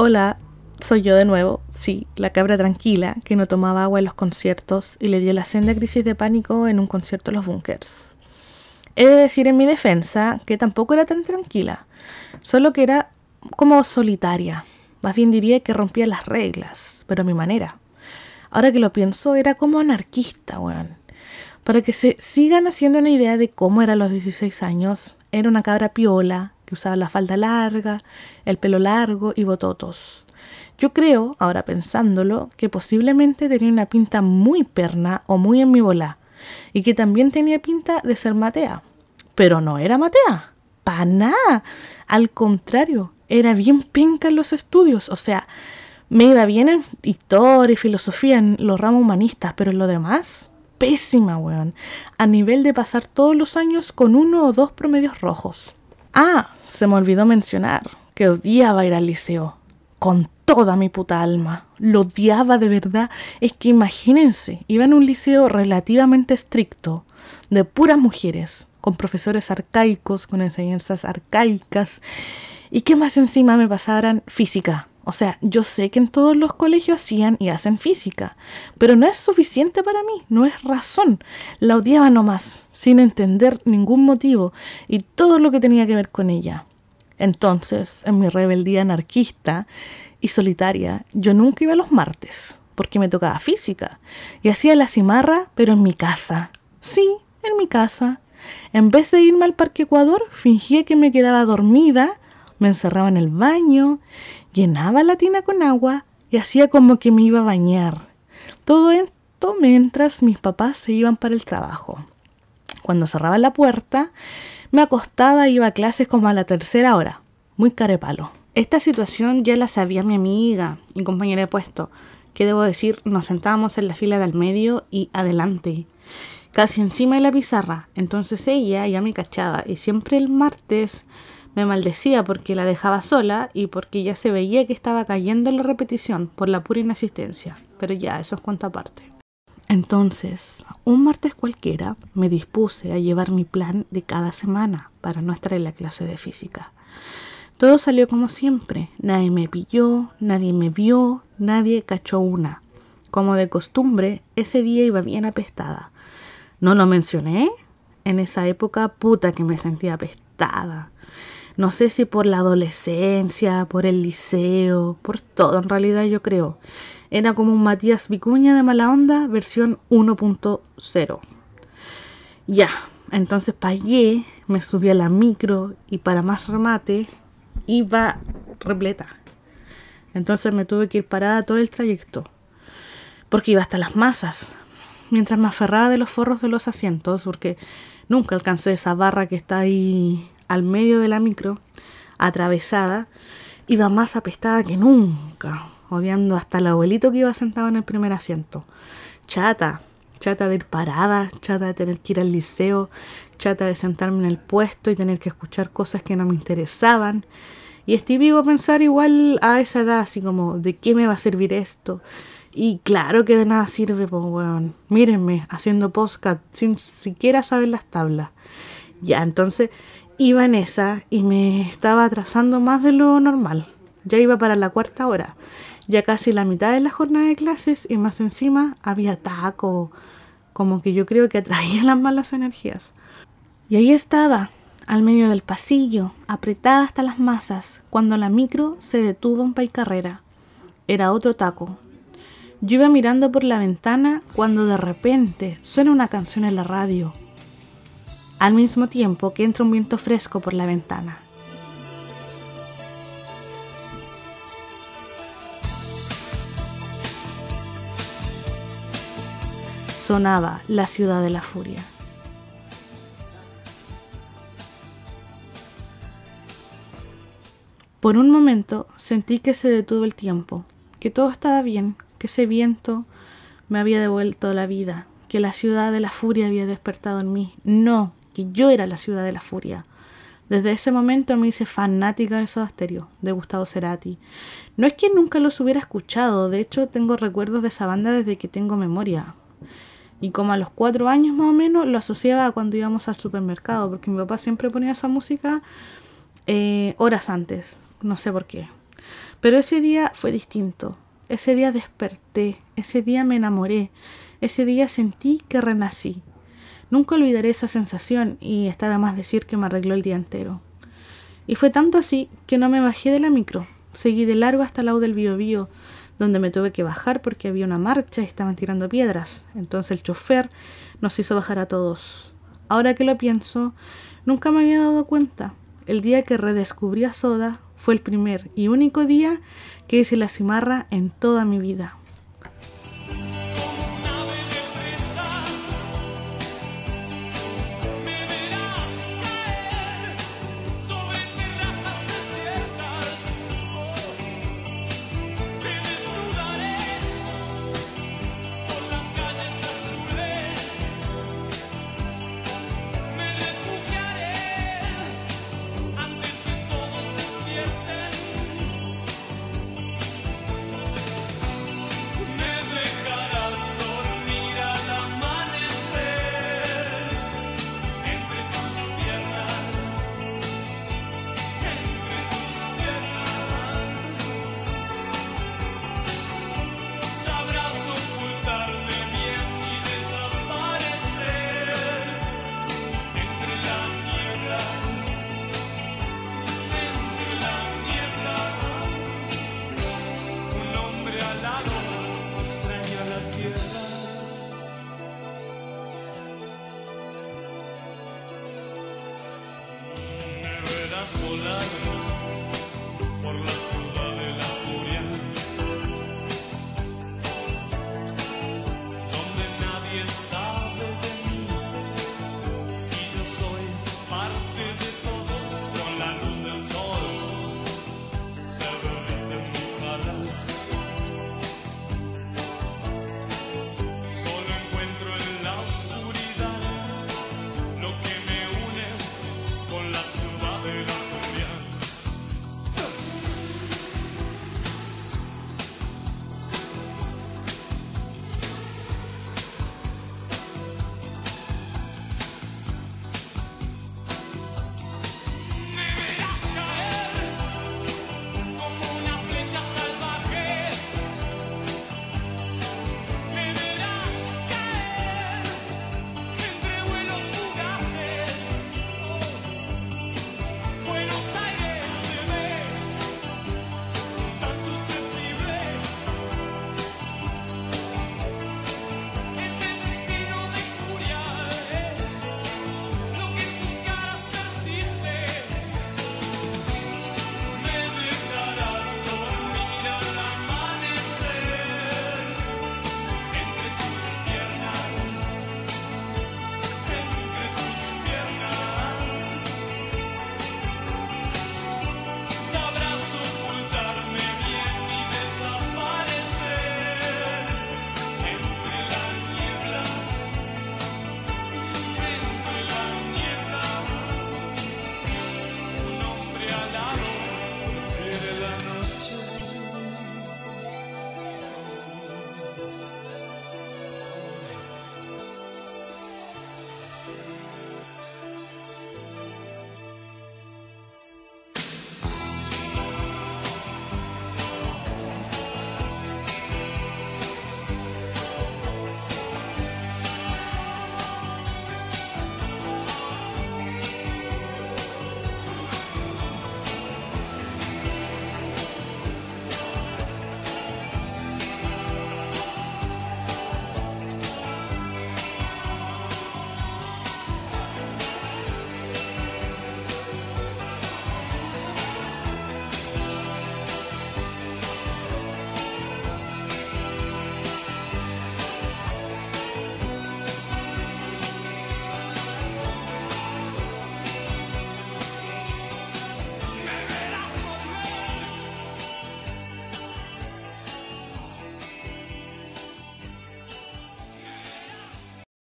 Hola, soy yo de nuevo, sí, la cabra tranquila que no tomaba agua en los conciertos y le dio la senda crisis de pánico en un concierto en los bunkers. He de decir en mi defensa que tampoco era tan tranquila, solo que era como solitaria. Más bien diría que rompía las reglas, pero a mi manera. Ahora que lo pienso, era como anarquista, weón. Para que se sigan haciendo una idea de cómo era a los 16 años, era una cabra piola, que usaba la falda larga, el pelo largo y bototos. Yo creo, ahora pensándolo, que posiblemente tenía una pinta muy perna o muy en mi bola, y que también tenía pinta de ser Matea. Pero no era Matea, para nada. Al contrario, era bien penca en los estudios, o sea, me iba bien en historia y filosofía, en los ramos humanistas, pero en lo demás, pésima, weón. A nivel de pasar todos los años con uno o dos promedios rojos. Ah, se me olvidó mencionar que odiaba ir al liceo. Con toda mi puta alma. Lo odiaba de verdad. Es que imagínense, iba en un liceo relativamente estricto, de puras mujeres, con profesores arcaicos, con enseñanzas arcaicas. Y que más encima me pasaran física. O sea, yo sé que en todos los colegios hacían y hacen física, pero no es suficiente para mí, no es razón. La odiaba nomás, sin entender ningún motivo y todo lo que tenía que ver con ella. Entonces, en mi rebeldía anarquista y solitaria, yo nunca iba los martes, porque me tocaba física, y hacía la cimarra, pero en mi casa. Sí, en mi casa. En vez de irme al Parque Ecuador, fingía que me quedaba dormida, me encerraba en el baño llenaba la tina con agua y hacía como que me iba a bañar. Todo esto mientras mis papás se iban para el trabajo. Cuando cerraba la puerta, me acostaba y iba a clases como a la tercera hora, muy carepalo. Esta situación ya la sabía mi amiga y compañera de puesto, que debo decir, nos sentábamos en la fila del medio y adelante, casi encima de la pizarra. Entonces ella ya me cachaba y siempre el martes me maldecía porque la dejaba sola y porque ya se veía que estaba cayendo en la repetición por la pura inasistencia. Pero ya, eso es cuanto aparte. Entonces, un martes cualquiera me dispuse a llevar mi plan de cada semana para no estar en la clase de física. Todo salió como siempre. Nadie me pilló, nadie me vio, nadie cachó una. Como de costumbre, ese día iba bien apestada. ¿No lo mencioné? En esa época, puta que me sentía apestada. No sé si por la adolescencia, por el liceo, por todo en realidad yo creo. Era como un Matías Vicuña de mala onda versión 1.0. Ya, entonces allí me subí a la micro y para más remate iba repleta. Entonces me tuve que ir parada todo el trayecto porque iba hasta las masas. Mientras me aferraba de los forros de los asientos, porque nunca alcancé esa barra que está ahí al medio de la micro, atravesada, iba más apestada que nunca, odiando hasta el abuelito que iba sentado en el primer asiento. Chata, chata de ir parada, chata de tener que ir al liceo, chata de sentarme en el puesto y tener que escuchar cosas que no me interesaban. Y es típico pensar igual a esa edad, así como, ¿de qué me va a servir esto? Y claro que de nada sirve, pues, weón. Mírenme, haciendo podcast sin siquiera saber las tablas. Ya, entonces iba en esa y me estaba atrasando más de lo normal. Ya iba para la cuarta hora, ya casi la mitad de la jornada de clases y más encima había taco, como que yo creo que atraía las malas energías. Y ahí estaba, al medio del pasillo, apretada hasta las masas, cuando la micro se detuvo en paicarrera. Era otro taco. Yo iba mirando por la ventana cuando de repente suena una canción en la radio al mismo tiempo que entra un viento fresco por la ventana. Sonaba la ciudad de la furia. Por un momento sentí que se detuvo el tiempo, que todo estaba bien, que ese viento me había devuelto la vida, que la ciudad de la furia había despertado en mí. No, yo era la ciudad de la furia. Desde ese momento me hice fanática de Soda Stereo, de Gustavo Cerati. No es que nunca los hubiera escuchado, de hecho tengo recuerdos de esa banda desde que tengo memoria. Y como a los cuatro años más o menos lo asociaba cuando íbamos al supermercado, porque mi papá siempre ponía esa música eh, horas antes, no sé por qué. Pero ese día fue distinto. Ese día desperté, ese día me enamoré, ese día sentí que renací. Nunca olvidaré esa sensación y está de más decir que me arregló el día entero. Y fue tanto así que no me bajé de la micro. Seguí de largo hasta el lado del Biobío, donde me tuve que bajar porque había una marcha y estaban tirando piedras. Entonces el chofer nos hizo bajar a todos. Ahora que lo pienso, nunca me había dado cuenta. El día que redescubrí a Soda fue el primer y único día que hice la cimarra en toda mi vida. love.